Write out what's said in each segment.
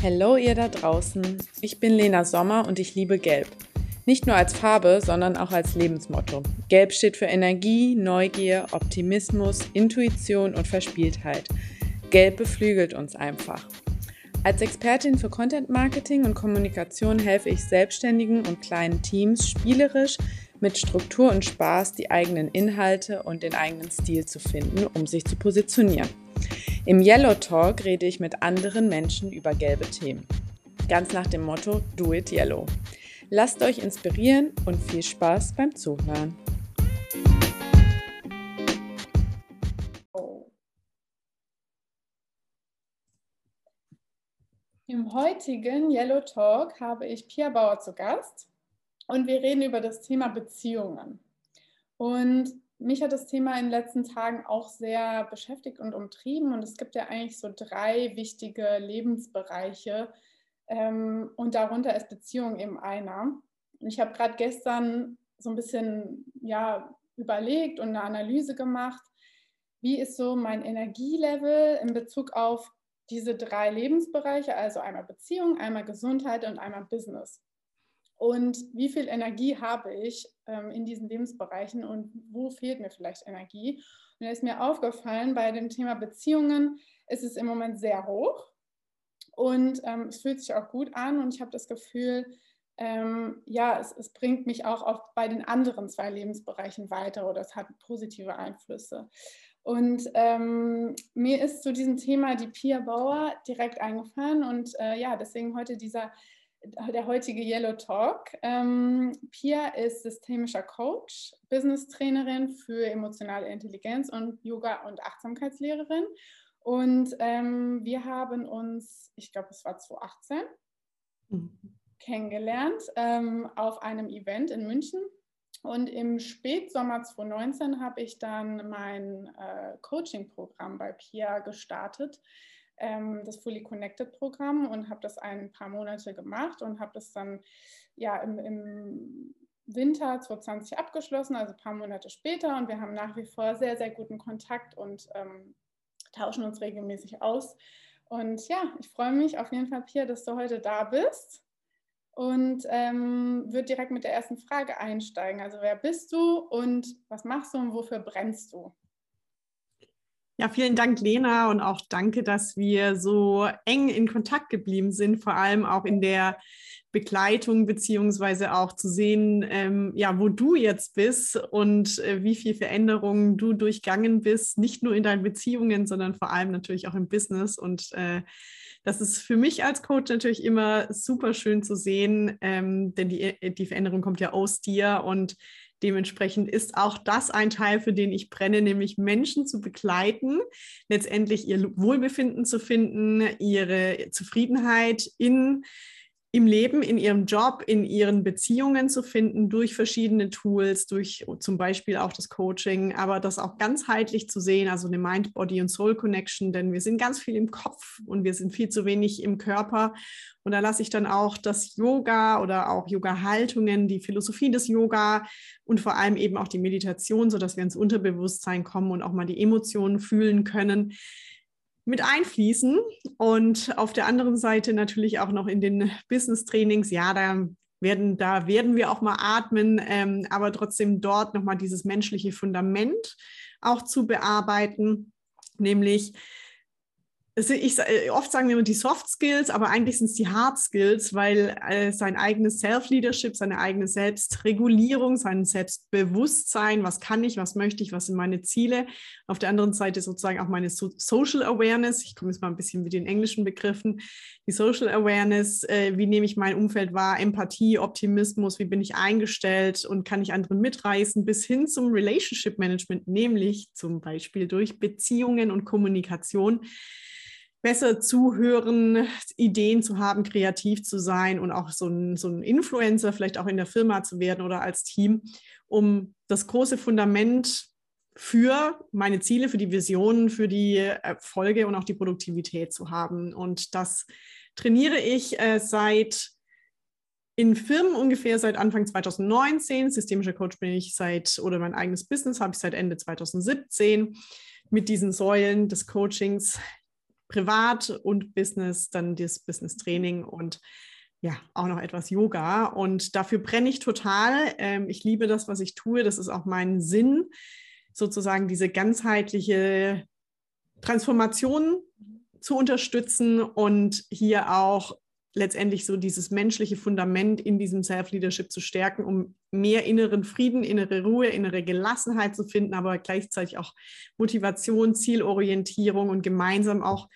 Hallo ihr da draußen. Ich bin Lena Sommer und ich liebe Gelb. Nicht nur als Farbe, sondern auch als Lebensmotto. Gelb steht für Energie, Neugier, Optimismus, Intuition und Verspieltheit. Gelb beflügelt uns einfach. Als Expertin für Content Marketing und Kommunikation helfe ich Selbstständigen und kleinen Teams spielerisch mit Struktur und Spaß die eigenen Inhalte und den eigenen Stil zu finden, um sich zu positionieren. Im Yellow Talk rede ich mit anderen Menschen über gelbe Themen. Ganz nach dem Motto Do It Yellow. Lasst euch inspirieren und viel Spaß beim Zuhören. Im heutigen Yellow Talk habe ich Pia Bauer zu Gast und wir reden über das Thema Beziehungen. Und mich hat das Thema in den letzten Tagen auch sehr beschäftigt und umtrieben. Und es gibt ja eigentlich so drei wichtige Lebensbereiche. Ähm, und darunter ist Beziehung eben einer. Und ich habe gerade gestern so ein bisschen ja, überlegt und eine Analyse gemacht, wie ist so mein Energielevel in Bezug auf diese drei Lebensbereiche, also einmal Beziehung, einmal Gesundheit und einmal Business und wie viel Energie habe ich ähm, in diesen Lebensbereichen und wo fehlt mir vielleicht Energie. Und da ist mir aufgefallen, bei dem Thema Beziehungen ist es im Moment sehr hoch und ähm, es fühlt sich auch gut an und ich habe das Gefühl, ähm, ja, es, es, bringt mich auch auf, bei den anderen zwei Lebensbereichen weiter oder es hat positive Einflüsse. Und ähm, mir ist zu diesem Thema die Pia Bauer direkt eingefallen und äh, ja, deswegen heute dieser der heutige Yellow Talk. Ähm, Pia ist systemischer Coach, Business-Trainerin für emotionale Intelligenz und Yoga- und Achtsamkeitslehrerin. Und ähm, wir haben uns, ich glaube, es war 2018, mhm. kennengelernt ähm, auf einem Event in München. Und im Spätsommer 2019 habe ich dann mein äh, Coaching-Programm bei Pia gestartet ähm, das Fully Connected Programm und habe das ein paar Monate gemacht und habe das dann ja im, im Winter 2020 abgeschlossen, also ein paar Monate später. Und wir haben nach wie vor sehr, sehr guten Kontakt und ähm, tauschen uns regelmäßig aus. Und ja, ich freue mich auf jeden Fall, Pia, dass du heute da bist und ähm, würde direkt mit der ersten Frage einsteigen. Also wer bist du und was machst du und wofür brennst du? Ja, vielen Dank, Lena, und auch danke, dass wir so eng in Kontakt geblieben sind, vor allem auch in der Begleitung, beziehungsweise auch zu sehen, ähm, ja, wo du jetzt bist und äh, wie viel Veränderungen du durchgangen bist, nicht nur in deinen Beziehungen, sondern vor allem natürlich auch im Business. Und äh, das ist für mich als Coach natürlich immer super schön zu sehen, ähm, denn die, die Veränderung kommt ja aus dir und Dementsprechend ist auch das ein Teil, für den ich brenne, nämlich Menschen zu begleiten, letztendlich ihr Wohlbefinden zu finden, ihre Zufriedenheit in im Leben, in ihrem Job, in ihren Beziehungen zu finden, durch verschiedene Tools, durch zum Beispiel auch das Coaching, aber das auch ganzheitlich zu sehen, also eine Mind, Body und Soul Connection, denn wir sind ganz viel im Kopf und wir sind viel zu wenig im Körper. Und da lasse ich dann auch das Yoga oder auch Yoga-Haltungen, die Philosophie des Yoga und vor allem eben auch die Meditation, sodass wir ins Unterbewusstsein kommen und auch mal die Emotionen fühlen können mit einfließen. Und auf der anderen Seite natürlich auch noch in den Business-Trainings, ja, da werden, da werden wir auch mal atmen, ähm, aber trotzdem dort nochmal dieses menschliche Fundament auch zu bearbeiten, nämlich ich, äh, oft sagen wir immer die Soft Skills, aber eigentlich sind es die Hard Skills, weil äh, sein eigenes Self-Leadership, seine eigene Selbstregulierung, sein Selbstbewusstsein, was kann ich, was möchte ich, was sind meine Ziele. Auf der anderen Seite sozusagen auch meine so Social Awareness. Ich komme jetzt mal ein bisschen mit den englischen Begriffen. Die Social Awareness, äh, wie nehme ich mein Umfeld wahr, Empathie, Optimismus, wie bin ich eingestellt und kann ich andere mitreißen, bis hin zum Relationship Management, nämlich zum Beispiel durch Beziehungen und Kommunikation besser zuhören, Ideen zu haben, kreativ zu sein und auch so ein, so ein Influencer vielleicht auch in der Firma zu werden oder als Team, um das große Fundament für meine Ziele, für die Visionen, für die Erfolge und auch die Produktivität zu haben. Und das trainiere ich äh, seit in Firmen ungefähr seit Anfang 2019. Systemischer Coach bin ich seit, oder mein eigenes Business habe ich seit Ende 2017 mit diesen Säulen des Coachings privat und Business, dann das Business Training und ja, auch noch etwas Yoga. Und dafür brenne ich total. Ähm, ich liebe das, was ich tue. Das ist auch mein Sinn, sozusagen diese ganzheitliche Transformation zu unterstützen und hier auch letztendlich so dieses menschliche Fundament in diesem Self-Leadership zu stärken, um mehr inneren Frieden, innere Ruhe, innere Gelassenheit zu finden, aber gleichzeitig auch Motivation, Zielorientierung und gemeinsam auch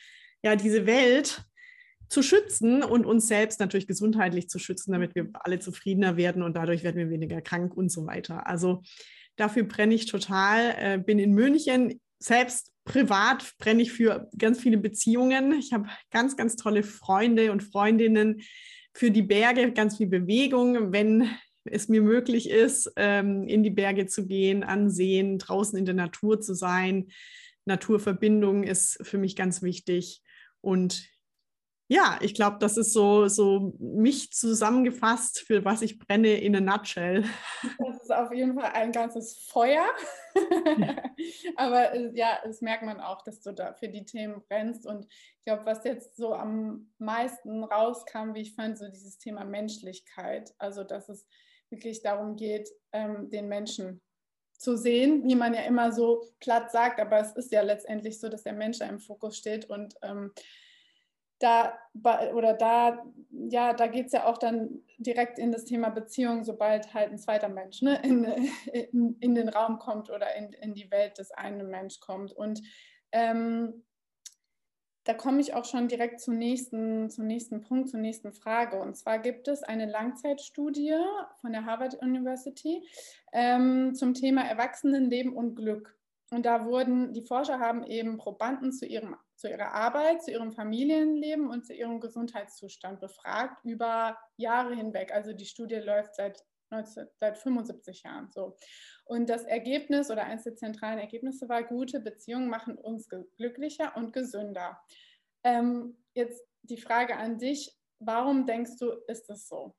ja diese Welt zu schützen und uns selbst natürlich gesundheitlich zu schützen, damit wir alle zufriedener werden und dadurch werden wir weniger krank und so weiter. Also dafür brenne ich total, äh, bin in München selbst privat brenne ich für ganz viele Beziehungen. Ich habe ganz, ganz tolle Freunde und Freundinnen für die Berge, ganz viel Bewegung, wenn es mir möglich ist, ähm, in die Berge zu gehen, ansehen, draußen in der Natur zu sein. Naturverbindung ist für mich ganz wichtig. Und ja, ich glaube, das ist so, so mich zusammengefasst, für was ich brenne in a nutshell. Das ist auf jeden Fall ein ganzes Feuer. Aber äh, ja, das merkt man auch, dass du da für die Themen brennst. Und ich glaube, was jetzt so am meisten rauskam, wie ich fand, so dieses Thema Menschlichkeit. Also, dass es wirklich darum geht, ähm, den Menschen zu sehen, wie man ja immer so platt sagt, aber es ist ja letztendlich so, dass der Mensch da im Fokus steht und ähm, da oder da, ja, da geht es ja auch dann direkt in das Thema Beziehung, sobald halt ein zweiter Mensch ne, in, in, in den Raum kommt oder in, in die Welt des einen Mensch kommt. Und ähm, da komme ich auch schon direkt zum nächsten, zum nächsten Punkt, zur nächsten Frage. Und zwar gibt es eine Langzeitstudie von der Harvard University ähm, zum Thema Erwachsenenleben und Glück. Und da wurden, die Forscher haben eben Probanden zu, ihrem, zu ihrer Arbeit, zu ihrem Familienleben und zu ihrem Gesundheitszustand befragt über Jahre hinweg. Also die Studie läuft seit, 19, seit 75 Jahren so. Und das Ergebnis oder eines der zentralen Ergebnisse war, gute Beziehungen machen uns glücklicher und gesünder. Ähm, jetzt die Frage an dich, warum denkst du, ist das so?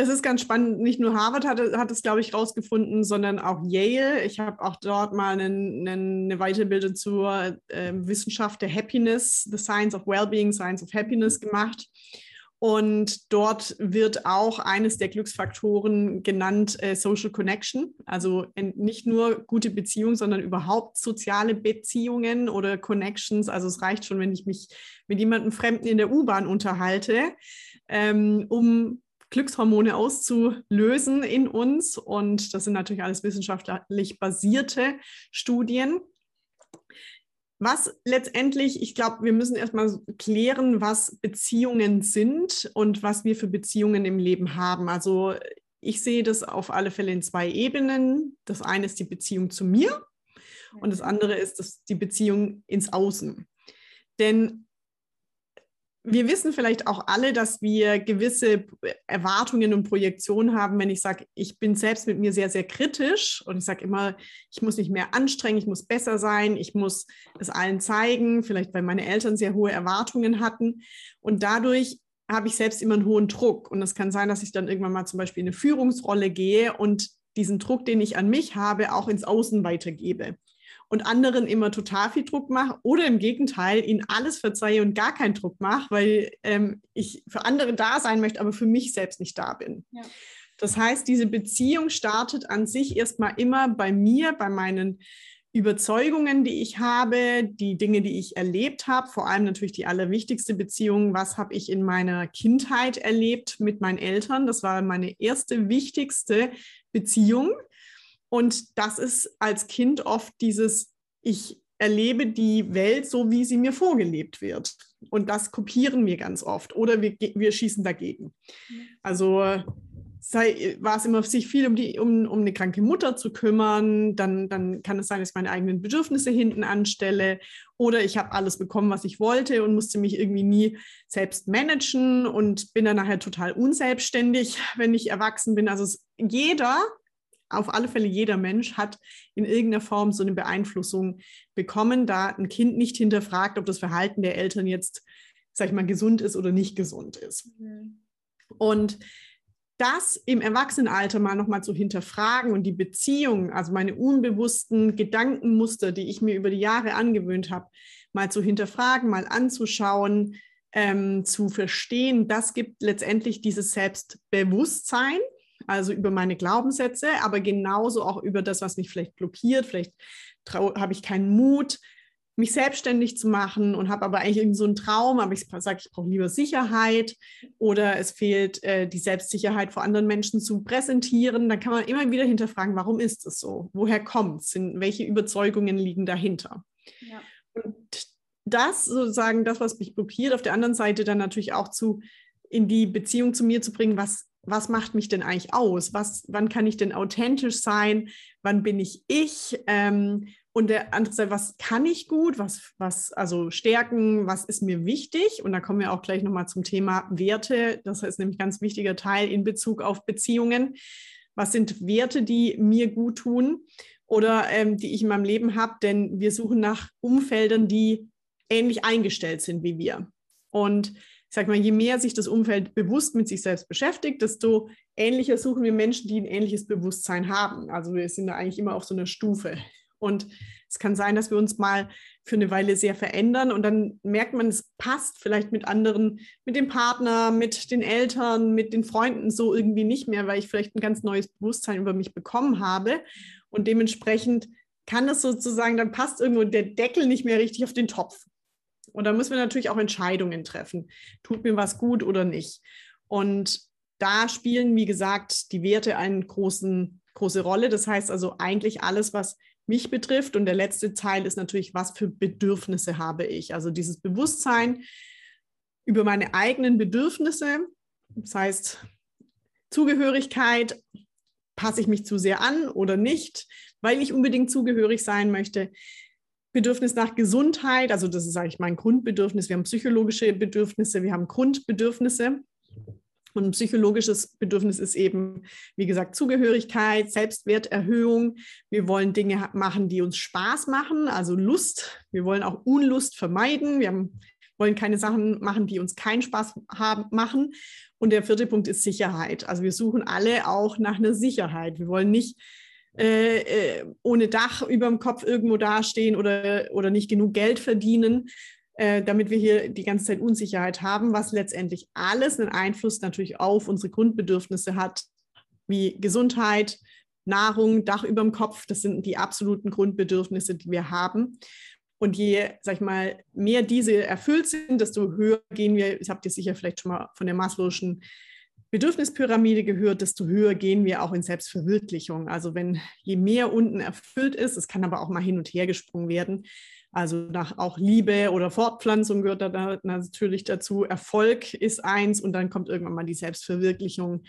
Es ist ganz spannend, nicht nur Harvard hat, hat es, glaube ich, rausgefunden, sondern auch Yale. Ich habe auch dort mal einen, einen, eine Weiterbildung zur äh, Wissenschaft der Happiness, The Science of Wellbeing, Science of Happiness gemacht. Und dort wird auch eines der Glücksfaktoren genannt äh, Social Connection. Also nicht nur gute Beziehungen, sondern überhaupt soziale Beziehungen oder Connections. Also es reicht schon, wenn ich mich mit jemandem Fremden in der U-Bahn unterhalte, ähm, um Glückshormone auszulösen in uns. Und das sind natürlich alles wissenschaftlich basierte Studien. Was letztendlich, ich glaube, wir müssen erstmal klären, was Beziehungen sind und was wir für Beziehungen im Leben haben. Also ich sehe das auf alle Fälle in zwei Ebenen. Das eine ist die Beziehung zu mir und das andere ist das, die Beziehung ins Außen. Denn wir wissen vielleicht auch alle, dass wir gewisse Erwartungen und Projektionen haben, wenn ich sage, ich bin selbst mit mir sehr, sehr kritisch und ich sage immer, ich muss mich mehr anstrengen, ich muss besser sein, ich muss es allen zeigen, vielleicht weil meine Eltern sehr hohe Erwartungen hatten. Und dadurch habe ich selbst immer einen hohen Druck. Und es kann sein, dass ich dann irgendwann mal zum Beispiel in eine Führungsrolle gehe und diesen Druck, den ich an mich habe, auch ins Außen weitergebe und anderen immer total viel Druck mache oder im Gegenteil ihnen alles verzeihe und gar keinen Druck mache, weil ähm, ich für andere da sein möchte, aber für mich selbst nicht da bin. Ja. Das heißt, diese Beziehung startet an sich erstmal immer bei mir, bei meinen Überzeugungen, die ich habe, die Dinge, die ich erlebt habe, vor allem natürlich die allerwichtigste Beziehung, was habe ich in meiner Kindheit erlebt mit meinen Eltern. Das war meine erste wichtigste Beziehung. Und das ist als Kind oft dieses, ich erlebe die Welt so, wie sie mir vorgelebt wird. Und das kopieren wir ganz oft oder wir, wir schießen dagegen. Also sei, war es immer sich viel um, die, um, um eine kranke Mutter zu kümmern, dann, dann kann es sein, dass ich meine eigenen Bedürfnisse hinten anstelle oder ich habe alles bekommen, was ich wollte und musste mich irgendwie nie selbst managen und bin dann nachher total unselbstständig, wenn ich erwachsen bin. Also es, jeder auf alle Fälle jeder Mensch hat in irgendeiner Form so eine Beeinflussung bekommen, da ein Kind nicht hinterfragt, ob das Verhalten der Eltern jetzt, sag ich mal, gesund ist oder nicht gesund ist. Mhm. Und das im Erwachsenenalter mal nochmal zu hinterfragen und die Beziehung, also meine unbewussten Gedankenmuster, die ich mir über die Jahre angewöhnt habe, mal zu hinterfragen, mal anzuschauen, ähm, zu verstehen, das gibt letztendlich dieses Selbstbewusstsein, also über meine Glaubenssätze, aber genauso auch über das, was mich vielleicht blockiert. Vielleicht habe ich keinen Mut, mich selbstständig zu machen und habe aber eigentlich irgend so einen Traum, aber ich sage, ich brauche lieber Sicherheit oder es fehlt äh, die Selbstsicherheit vor anderen Menschen zu präsentieren, dann kann man immer wieder hinterfragen, warum ist es so? Woher kommt es? Welche Überzeugungen liegen dahinter? Ja. Und das sozusagen, das, was mich blockiert, auf der anderen Seite dann natürlich auch zu in die Beziehung zu mir zu bringen, was, was macht mich denn eigentlich aus? Was, wann kann ich denn authentisch sein? Wann bin ich ich? Ähm, und der andere Seite, was kann ich gut, was, was, also Stärken, was ist mir wichtig? Und da kommen wir auch gleich nochmal zum Thema Werte. Das ist nämlich ein ganz wichtiger Teil in Bezug auf Beziehungen. Was sind Werte, die mir gut tun oder ähm, die ich in meinem Leben habe? Denn wir suchen nach Umfeldern, die ähnlich eingestellt sind wie wir. Und ich sage mal, je mehr sich das Umfeld bewusst mit sich selbst beschäftigt, desto ähnlicher suchen wir Menschen, die ein ähnliches Bewusstsein haben. Also wir sind da eigentlich immer auf so einer Stufe. Und es kann sein, dass wir uns mal für eine Weile sehr verändern und dann merkt man, es passt vielleicht mit anderen, mit dem Partner, mit den Eltern, mit den Freunden so irgendwie nicht mehr, weil ich vielleicht ein ganz neues Bewusstsein über mich bekommen habe. Und dementsprechend kann es sozusagen, dann passt irgendwo der Deckel nicht mehr richtig auf den Topf. Und da müssen wir natürlich auch Entscheidungen treffen. Tut mir was gut oder nicht? Und da spielen, wie gesagt, die Werte eine großen, große Rolle. Das heißt also eigentlich alles, was mich betrifft. Und der letzte Teil ist natürlich, was für Bedürfnisse habe ich? Also dieses Bewusstsein über meine eigenen Bedürfnisse. Das heißt, Zugehörigkeit, passe ich mich zu sehr an oder nicht, weil ich unbedingt zugehörig sein möchte. Bedürfnis nach Gesundheit, also das ist eigentlich mein Grundbedürfnis. Wir haben psychologische Bedürfnisse, wir haben Grundbedürfnisse. Und ein psychologisches Bedürfnis ist eben, wie gesagt, Zugehörigkeit, Selbstwerterhöhung. Wir wollen Dinge machen, die uns Spaß machen, also Lust. Wir wollen auch Unlust vermeiden. Wir haben, wollen keine Sachen machen, die uns keinen Spaß haben, machen. Und der vierte Punkt ist Sicherheit. Also wir suchen alle auch nach einer Sicherheit. Wir wollen nicht äh, äh ohne Dach über dem Kopf irgendwo dastehen oder, oder nicht genug Geld verdienen, äh, damit wir hier die ganze Zeit Unsicherheit haben, was letztendlich alles einen Einfluss natürlich auf unsere Grundbedürfnisse hat, wie Gesundheit, Nahrung, Dach über dem Kopf. Das sind die absoluten Grundbedürfnisse, die wir haben. Und je, sag ich mal, mehr diese erfüllt sind, desto höher gehen wir, ich habe dir sicher vielleicht schon mal von der Maslow'schen Bedürfnispyramide gehört, desto höher gehen wir auch in Selbstverwirklichung. Also wenn je mehr unten erfüllt ist, es kann aber auch mal hin und her gesprungen werden, also nach auch Liebe oder Fortpflanzung gehört da natürlich dazu. Erfolg ist eins und dann kommt irgendwann mal die Selbstverwirklichung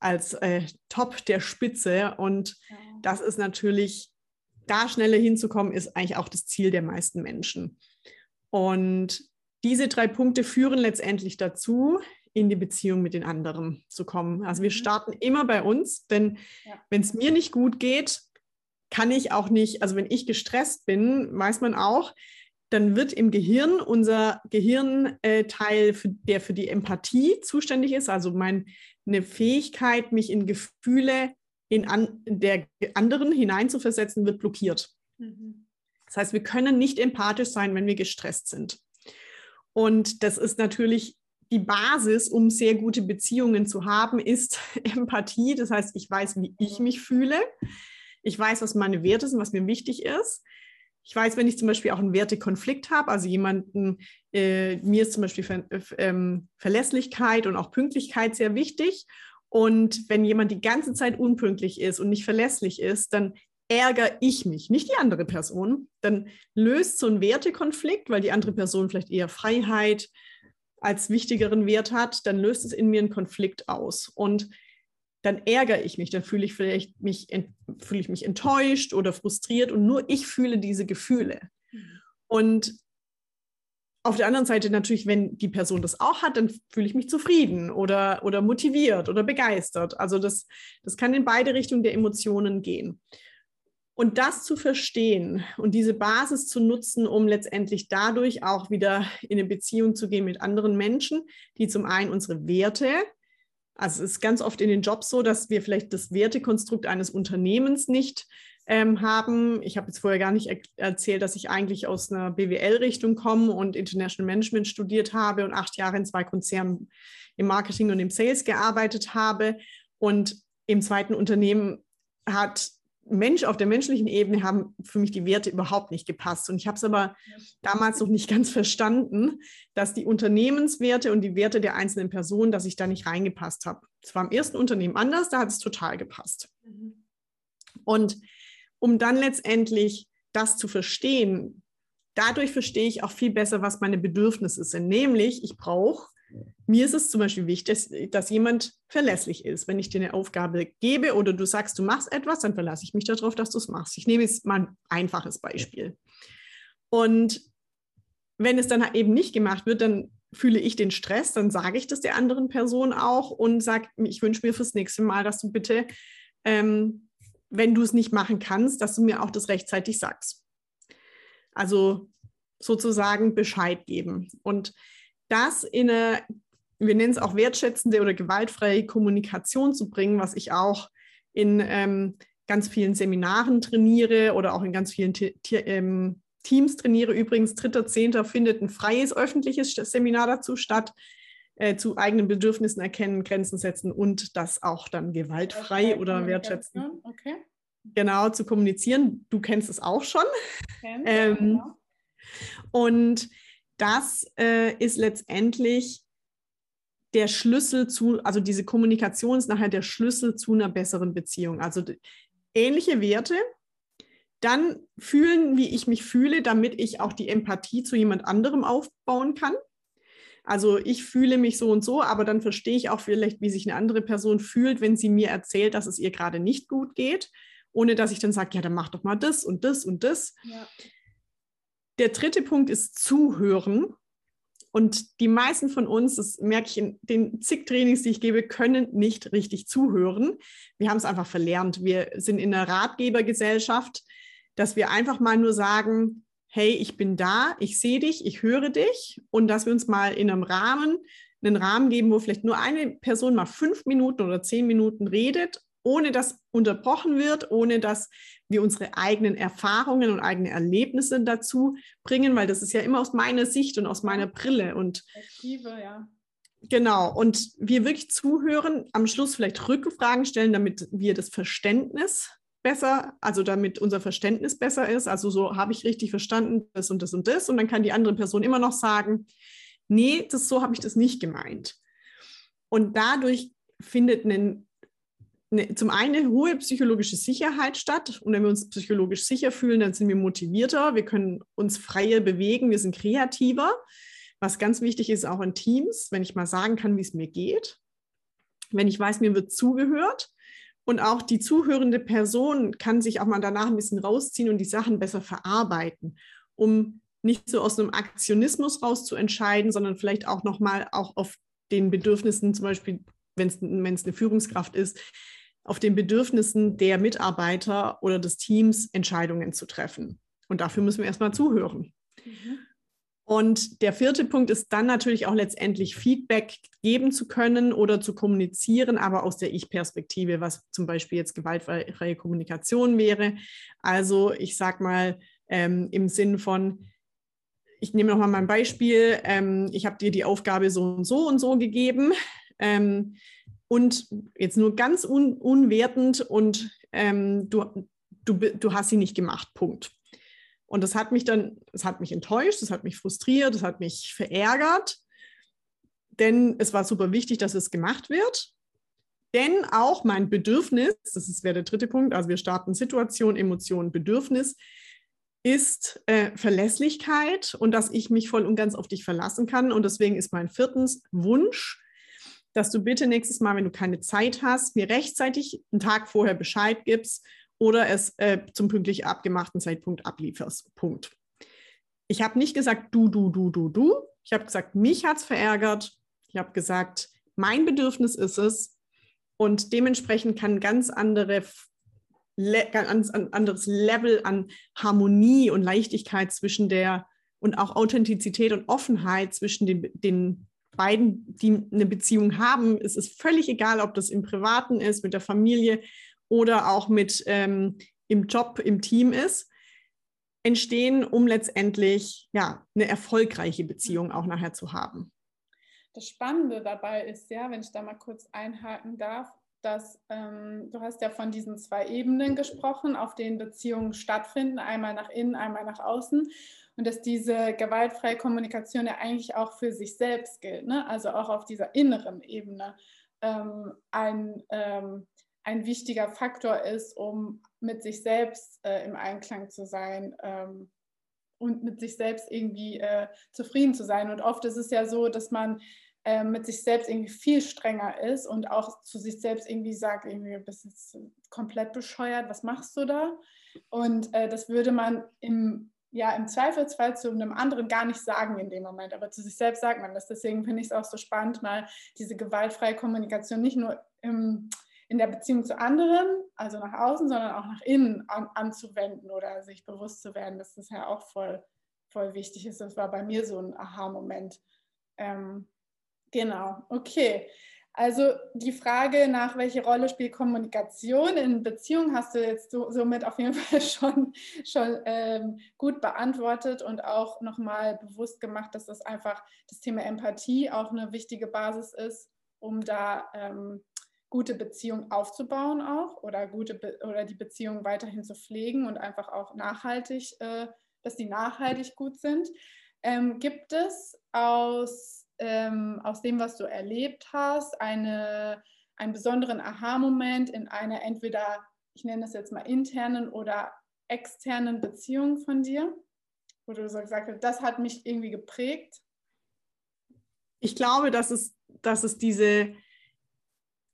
als äh, Top der Spitze. Und das ist natürlich, da schneller hinzukommen, ist eigentlich auch das Ziel der meisten Menschen. Und diese drei Punkte führen letztendlich dazu, in die Beziehung mit den anderen zu kommen. Also wir mhm. starten immer bei uns, denn ja. wenn es mir nicht gut geht, kann ich auch nicht, also wenn ich gestresst bin, weiß man auch, dann wird im Gehirn unser Gehirnteil, äh, der für die Empathie zuständig ist, also meine Fähigkeit, mich in Gefühle in an, der anderen hineinzuversetzen, wird blockiert. Mhm. Das heißt, wir können nicht empathisch sein, wenn wir gestresst sind. Und das ist natürlich die Basis, um sehr gute Beziehungen zu haben, ist Empathie. Das heißt, ich weiß, wie ich mich fühle. Ich weiß, was meine Werte sind, was mir wichtig ist. Ich weiß, wenn ich zum Beispiel auch einen Wertekonflikt habe, also jemanden, äh, mir ist zum Beispiel Ver ähm, Verlässlichkeit und auch Pünktlichkeit sehr wichtig. Und wenn jemand die ganze Zeit unpünktlich ist und nicht verlässlich ist, dann ärgere ich mich, nicht die andere Person. Dann löst so ein Wertekonflikt, weil die andere Person vielleicht eher Freiheit als wichtigeren Wert hat, dann löst es in mir einen Konflikt aus. Und dann ärgere ich mich, dann fühle ich vielleicht mich, fühle ich mich enttäuscht oder frustriert und nur ich fühle diese Gefühle. Mhm. Und auf der anderen Seite natürlich, wenn die Person das auch hat, dann fühle ich mich zufrieden oder, oder motiviert oder begeistert. Also das, das kann in beide Richtungen der Emotionen gehen. Und das zu verstehen und diese Basis zu nutzen, um letztendlich dadurch auch wieder in eine Beziehung zu gehen mit anderen Menschen, die zum einen unsere Werte Also es ist ganz oft in den Jobs so, dass wir vielleicht das Wertekonstrukt eines Unternehmens nicht ähm, haben. Ich habe jetzt vorher gar nicht er erzählt, dass ich eigentlich aus einer BWL-Richtung komme und International Management studiert habe und acht Jahre in zwei Konzernen im Marketing und im Sales gearbeitet habe. Und im zweiten Unternehmen hat Mensch auf der menschlichen Ebene haben für mich die Werte überhaupt nicht gepasst. Und ich habe es aber damals noch nicht ganz verstanden, dass die Unternehmenswerte und die Werte der einzelnen Personen, dass ich da nicht reingepasst habe. Es war im ersten Unternehmen anders, da hat es total gepasst. Mhm. Und um dann letztendlich das zu verstehen, dadurch verstehe ich auch viel besser, was meine Bedürfnisse sind. Nämlich, ich brauche mir ist es zum Beispiel wichtig, dass, dass, jemand verlässlich ist. Wenn ich dir eine Aufgabe gebe oder du sagst, du machst etwas, dann verlasse ich mich darauf, dass du es machst. Ich nehme jetzt mal ein einfaches Beispiel. Und wenn es dann eben nicht gemacht wird, dann fühle ich den Stress, dann sage ich das der anderen Person auch und sage, ich wünsche mir fürs nächste Mal, dass du bitte, ähm, wenn du es nicht machen kannst, dass du mir auch das rechtzeitig sagst. Also sozusagen Bescheid geben. Und das in eine, wir nennen es auch wertschätzende oder gewaltfreie Kommunikation zu bringen, was ich auch in ähm, ganz vielen Seminaren trainiere oder auch in ganz vielen ähm, Teams trainiere. Übrigens, 3.10. findet ein freies öffentliches Seminar dazu statt, äh, zu eigenen Bedürfnissen erkennen, Grenzen setzen und das auch dann gewaltfrei okay, oder wertschätzen. Okay. Genau, zu kommunizieren. Du kennst es auch schon. Okay, ähm, genau. Und das äh, ist letztendlich der Schlüssel zu, also diese Kommunikation ist nachher der Schlüssel zu einer besseren Beziehung. Also ähnliche Werte, dann fühlen, wie ich mich fühle, damit ich auch die Empathie zu jemand anderem aufbauen kann. Also ich fühle mich so und so, aber dann verstehe ich auch vielleicht, wie sich eine andere Person fühlt, wenn sie mir erzählt, dass es ihr gerade nicht gut geht, ohne dass ich dann sage, ja, dann mach doch mal das und das und das. Ja. Der dritte Punkt ist Zuhören. Und die meisten von uns, das merke ich in den zig Trainings, die ich gebe, können nicht richtig zuhören. Wir haben es einfach verlernt. Wir sind in einer Ratgebergesellschaft, dass wir einfach mal nur sagen, hey, ich bin da, ich sehe dich, ich höre dich und dass wir uns mal in einem Rahmen, einen Rahmen geben, wo vielleicht nur eine Person mal fünf Minuten oder zehn Minuten redet ohne dass unterbrochen wird, ohne dass wir unsere eigenen Erfahrungen und eigene Erlebnisse dazu bringen, weil das ist ja immer aus meiner Sicht und aus meiner Brille und Aktive, ja. Genau, und wir wirklich zuhören, am Schluss vielleicht Rückfragen stellen, damit wir das Verständnis besser, also damit unser Verständnis besser ist. Also so habe ich richtig verstanden, das und das und das. Und dann kann die andere Person immer noch sagen, nee, das so habe ich das nicht gemeint. Und dadurch findet ein eine, zum einen eine hohe psychologische Sicherheit statt. Und wenn wir uns psychologisch sicher fühlen, dann sind wir motivierter, wir können uns freier bewegen, wir sind kreativer. Was ganz wichtig ist, auch in Teams, wenn ich mal sagen kann, wie es mir geht, wenn ich weiß, mir wird zugehört. Und auch die zuhörende Person kann sich auch mal danach ein bisschen rausziehen und die Sachen besser verarbeiten, um nicht so aus einem Aktionismus raus zu entscheiden, sondern vielleicht auch nochmal auch auf den Bedürfnissen, zum Beispiel, wenn es eine Führungskraft ist, auf den Bedürfnissen der Mitarbeiter oder des Teams Entscheidungen zu treffen. Und dafür müssen wir erstmal zuhören. Mhm. Und der vierte Punkt ist dann natürlich auch letztendlich Feedback geben zu können oder zu kommunizieren, aber aus der Ich-Perspektive, was zum Beispiel jetzt gewaltfreie Kommunikation wäre. Also ich sage mal ähm, im Sinn von, ich nehme nochmal mein Beispiel, ähm, ich habe dir die Aufgabe so und so und so gegeben. Ähm, und jetzt nur ganz un unwertend und ähm, du, du, du hast sie nicht gemacht, Punkt. Und das hat mich dann, das hat mich enttäuscht, das hat mich frustriert, das hat mich verärgert, denn es war super wichtig, dass es gemacht wird. Denn auch mein Bedürfnis, das wäre der dritte Punkt, also wir starten Situation, Emotion, Bedürfnis, ist äh, Verlässlichkeit und dass ich mich voll und ganz auf dich verlassen kann. Und deswegen ist mein viertens Wunsch, dass du bitte nächstes Mal, wenn du keine Zeit hast, mir rechtzeitig einen Tag vorher Bescheid gibst oder es äh, zum pünktlich abgemachten Zeitpunkt ablieferst. Punkt. Ich habe nicht gesagt, du, du, du, du, du. Ich habe gesagt, mich hat es verärgert. Ich habe gesagt, mein Bedürfnis ist es. Und dementsprechend kann ganz andere ganz anderes Level an Harmonie und Leichtigkeit zwischen der und auch Authentizität und Offenheit zwischen den, den beiden, die eine Beziehung haben, es ist völlig egal, ob das im Privaten ist, mit der Familie oder auch mit ähm, im Job, im Team ist, entstehen, um letztendlich ja eine erfolgreiche Beziehung auch nachher zu haben. Das Spannende dabei ist ja, wenn ich da mal kurz einhaken darf, dass ähm, du hast ja von diesen zwei Ebenen gesprochen, auf denen Beziehungen stattfinden, einmal nach innen, einmal nach außen. Und dass diese gewaltfreie Kommunikation ja eigentlich auch für sich selbst gilt, ne? also auch auf dieser inneren Ebene ähm, ein, ähm, ein wichtiger Faktor ist, um mit sich selbst äh, im Einklang zu sein ähm, und mit sich selbst irgendwie äh, zufrieden zu sein. Und oft ist es ja so, dass man äh, mit sich selbst irgendwie viel strenger ist und auch zu sich selbst irgendwie sagt, irgendwie bist jetzt komplett bescheuert, was machst du da? Und äh, das würde man im, ja, im Zweifelsfall zu einem anderen gar nicht sagen in dem Moment, aber zu sich selbst sagt man das. Deswegen finde ich es auch so spannend, mal diese gewaltfreie Kommunikation nicht nur im, in der Beziehung zu anderen, also nach außen, sondern auch nach innen an, anzuwenden oder sich bewusst zu werden, dass das ja auch voll, voll wichtig ist. Das war bei mir so ein Aha-Moment. Ähm, Genau, okay. Also die Frage nach welche Rolle spielt Kommunikation in Beziehungen hast du jetzt so, somit auf jeden Fall schon, schon ähm, gut beantwortet und auch nochmal bewusst gemacht, dass das einfach das Thema Empathie auch eine wichtige Basis ist, um da ähm, gute Beziehungen aufzubauen auch oder gute Be oder die Beziehungen weiterhin zu pflegen und einfach auch nachhaltig, äh, dass die nachhaltig gut sind. Ähm, gibt es aus ähm, aus dem, was du erlebt hast, eine, einen besonderen Aha-Moment in einer entweder, ich nenne es jetzt mal internen oder externen Beziehung von dir, wo du so gesagt hast, das hat mich irgendwie geprägt? Ich glaube, dass es, dass es diese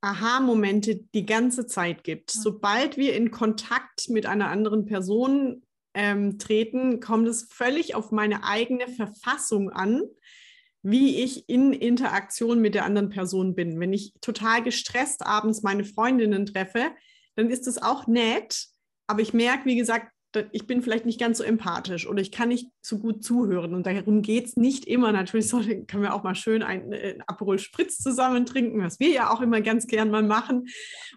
Aha-Momente die ganze Zeit gibt. Mhm. Sobald wir in Kontakt mit einer anderen Person ähm, treten, kommt es völlig auf meine eigene Verfassung an, wie ich in Interaktion mit der anderen Person bin. Wenn ich total gestresst abends meine Freundinnen treffe, dann ist es auch nett, aber ich merke, wie gesagt, ich bin vielleicht nicht ganz so empathisch oder ich kann nicht so gut zuhören. Und darum geht es nicht immer. Natürlich können wir auch mal schön einen, äh, einen Aperol Spritz zusammen trinken, was wir ja auch immer ganz gern mal machen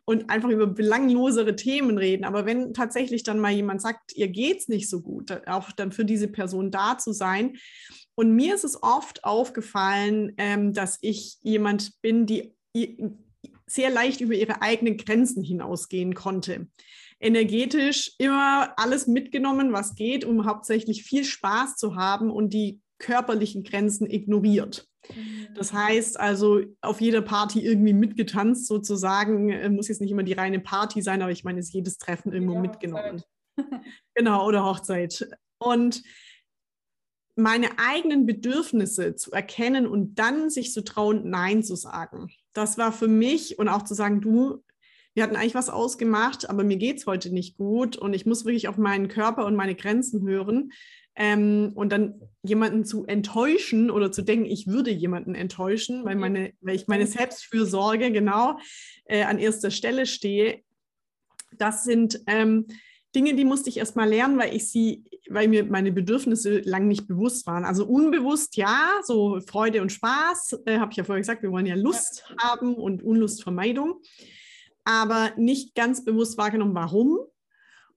und einfach über belanglosere Themen reden. Aber wenn tatsächlich dann mal jemand sagt, ihr geht es nicht so gut, auch dann für diese Person da zu sein, und mir ist es oft aufgefallen, ähm, dass ich jemand bin, die sehr leicht über ihre eigenen Grenzen hinausgehen konnte. Energetisch immer alles mitgenommen, was geht, um hauptsächlich viel Spaß zu haben und die körperlichen Grenzen ignoriert. Mhm. Das heißt also auf jeder Party irgendwie mitgetanzt sozusagen, äh, muss jetzt nicht immer die reine Party sein, aber ich meine, ist jedes Treffen irgendwo ja, mitgenommen. genau, oder Hochzeit. Und meine eigenen Bedürfnisse zu erkennen und dann sich zu trauen, Nein zu sagen. Das war für mich und auch zu sagen, du, wir hatten eigentlich was ausgemacht, aber mir geht es heute nicht gut und ich muss wirklich auf meinen Körper und meine Grenzen hören. Ähm, und dann jemanden zu enttäuschen oder zu denken, ich würde jemanden enttäuschen, weil, meine, weil ich meine Selbstfürsorge genau äh, an erster Stelle stehe, das sind ähm, Dinge, die musste ich erst mal lernen, weil ich sie, weil mir meine Bedürfnisse lang nicht bewusst waren. Also unbewusst, ja, so Freude und Spaß, äh, habe ich ja vorher gesagt, wir wollen ja Lust ja. haben und Unlustvermeidung, aber nicht ganz bewusst wahrgenommen, warum.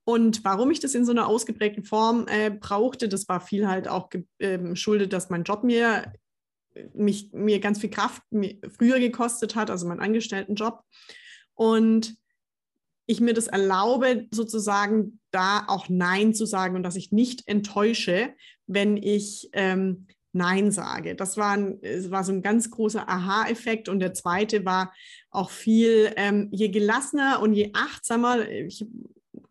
Und warum ich das in so einer ausgeprägten Form äh, brauchte, das war viel halt auch geschuldet, ähm, dass mein Job mir mich mir ganz viel Kraft früher gekostet hat, also mein Angestelltenjob. Und ich mir das erlaube, sozusagen da auch Nein zu sagen und dass ich nicht enttäusche, wenn ich ähm, Nein sage. Das war, ein, war so ein ganz großer Aha-Effekt. Und der zweite war auch viel, ähm, je gelassener und je achtsamer, ich,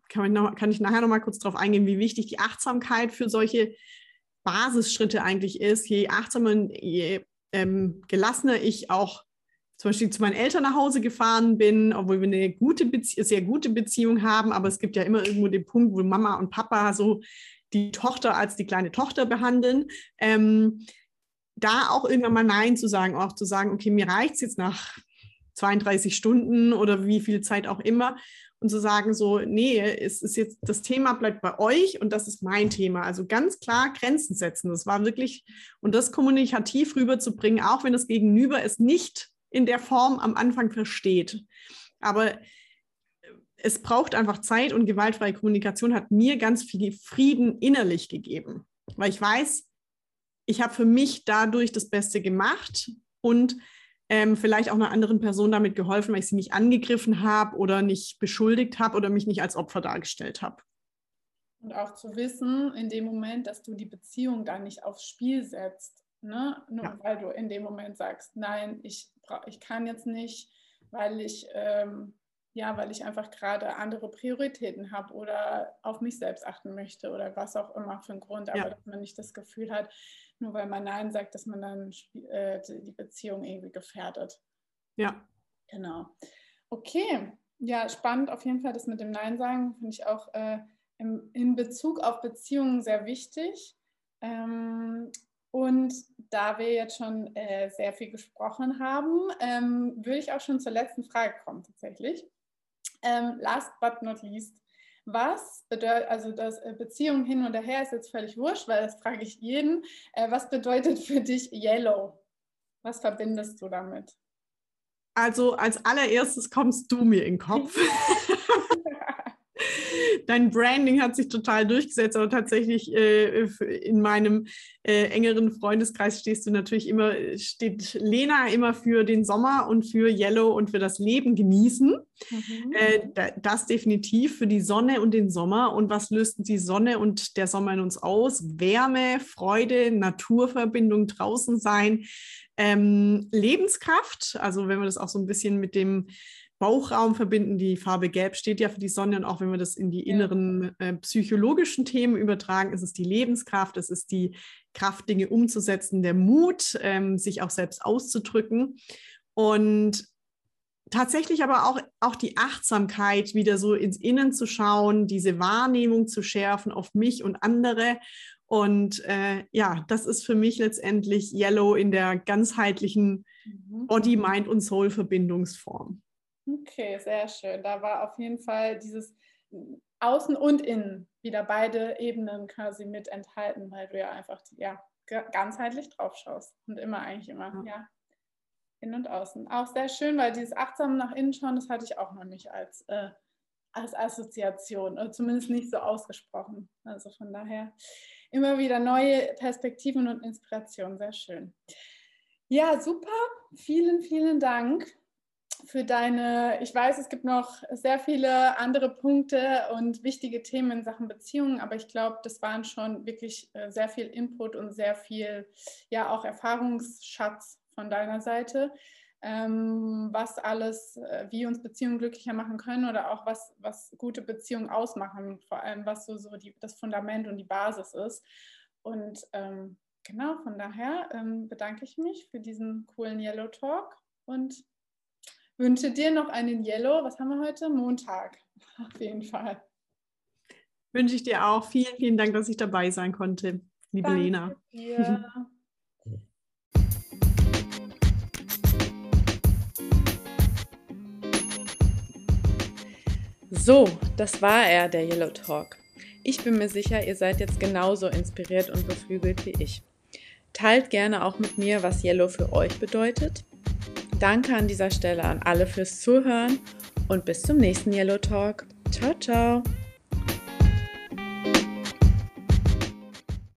kann, ich noch, kann ich nachher noch mal kurz darauf eingehen, wie wichtig die Achtsamkeit für solche Basisschritte eigentlich ist. Je achtsamer und je ähm, gelassener ich auch zum Beispiel zu meinen Eltern nach Hause gefahren bin, obwohl wir eine gute sehr gute Beziehung haben, aber es gibt ja immer irgendwo den Punkt, wo Mama und Papa so die Tochter als die kleine Tochter behandeln. Ähm, da auch irgendwann mal Nein zu sagen, auch zu sagen, okay, mir reicht es jetzt nach 32 Stunden oder wie viel Zeit auch immer. Und zu sagen, so, nee, es ist jetzt, das Thema bleibt bei euch und das ist mein Thema. Also ganz klar Grenzen setzen. Das war wirklich, und das kommunikativ rüberzubringen, auch wenn das Gegenüber es nicht in der Form am Anfang versteht. Aber es braucht einfach Zeit und gewaltfreie Kommunikation hat mir ganz viel Frieden innerlich gegeben, weil ich weiß, ich habe für mich dadurch das Beste gemacht und ähm, vielleicht auch einer anderen Person damit geholfen, weil ich sie nicht angegriffen habe oder nicht beschuldigt habe oder mich nicht als Opfer dargestellt habe. Und auch zu wissen, in dem Moment, dass du die Beziehung da nicht aufs Spiel setzt, ne? nur ja. weil du in dem Moment sagst, nein, ich, ich kann jetzt nicht, weil ich, ähm, ja, weil ich einfach gerade andere Prioritäten habe oder auf mich selbst achten möchte oder was auch immer für einen Grund, aber ja. dass man nicht das Gefühl hat, nur weil man Nein sagt, dass man dann äh, die Beziehung irgendwie gefährdet. Ja. Genau. Okay, ja, spannend auf jeden Fall das mit dem Nein sagen, finde ich auch äh, im, in Bezug auf Beziehungen sehr wichtig. Ähm, und da wir jetzt schon äh, sehr viel gesprochen haben, ähm, würde ich auch schon zur letzten Frage kommen tatsächlich. Ähm, last but not least, was bedeutet, also das äh, Beziehung hin und her ist jetzt völlig wurscht, weil das frage ich jeden. Äh, was bedeutet für dich Yellow? Was verbindest du damit? Also als allererstes kommst du mir in den Kopf. dein Branding hat sich total durchgesetzt, aber tatsächlich äh, in meinem äh, engeren Freundeskreis stehst du natürlich immer, steht Lena immer für den Sommer und für Yellow und für das Leben genießen. Mhm. Äh, das definitiv für die Sonne und den Sommer. Und was lösten die Sonne und der Sommer in uns aus? Wärme, Freude, Naturverbindung, draußen sein, ähm, Lebenskraft. Also wenn wir das auch so ein bisschen mit dem Bauchraum verbinden. Die Farbe Gelb steht ja für die Sonne und auch wenn wir das in die inneren äh, psychologischen Themen übertragen, ist es die Lebenskraft, es ist die Kraft, Dinge umzusetzen, der Mut, ähm, sich auch selbst auszudrücken und tatsächlich aber auch, auch die Achtsamkeit, wieder so ins Innen zu schauen, diese Wahrnehmung zu schärfen auf mich und andere. Und äh, ja, das ist für mich letztendlich Yellow in der ganzheitlichen mhm. Body, Mind und Soul Verbindungsform. Okay, sehr schön. Da war auf jeden Fall dieses Außen und Innen wieder beide Ebenen quasi mit enthalten, weil du ja einfach ja, ganzheitlich drauf schaust und immer eigentlich immer, ja. ja, innen und außen. Auch sehr schön, weil dieses achtsam nach innen schauen, das hatte ich auch noch nicht als, äh, als Assoziation, oder zumindest nicht so ausgesprochen. Also von daher immer wieder neue Perspektiven und Inspirationen, sehr schön. Ja, super. Vielen, vielen Dank für deine, ich weiß, es gibt noch sehr viele andere Punkte und wichtige Themen in Sachen Beziehungen, aber ich glaube, das waren schon wirklich äh, sehr viel Input und sehr viel, ja, auch Erfahrungsschatz von deiner Seite, ähm, was alles, äh, wie uns Beziehungen glücklicher machen können oder auch was, was gute Beziehungen ausmachen, vor allem was so, so die, das Fundament und die Basis ist. Und ähm, genau, von daher ähm, bedanke ich mich für diesen coolen Yellow Talk und wünsche dir noch einen Yellow. Was haben wir heute? Montag. Auf jeden Fall. Wünsche ich dir auch. Vielen, vielen Dank, dass ich dabei sein konnte, liebe Danke Lena. Dir. So, das war er, der Yellow Talk. Ich bin mir sicher, ihr seid jetzt genauso inspiriert und beflügelt wie ich. Teilt gerne auch mit mir, was Yellow für euch bedeutet Danke an dieser Stelle an alle fürs Zuhören und bis zum nächsten Yellow Talk. Ciao, ciao.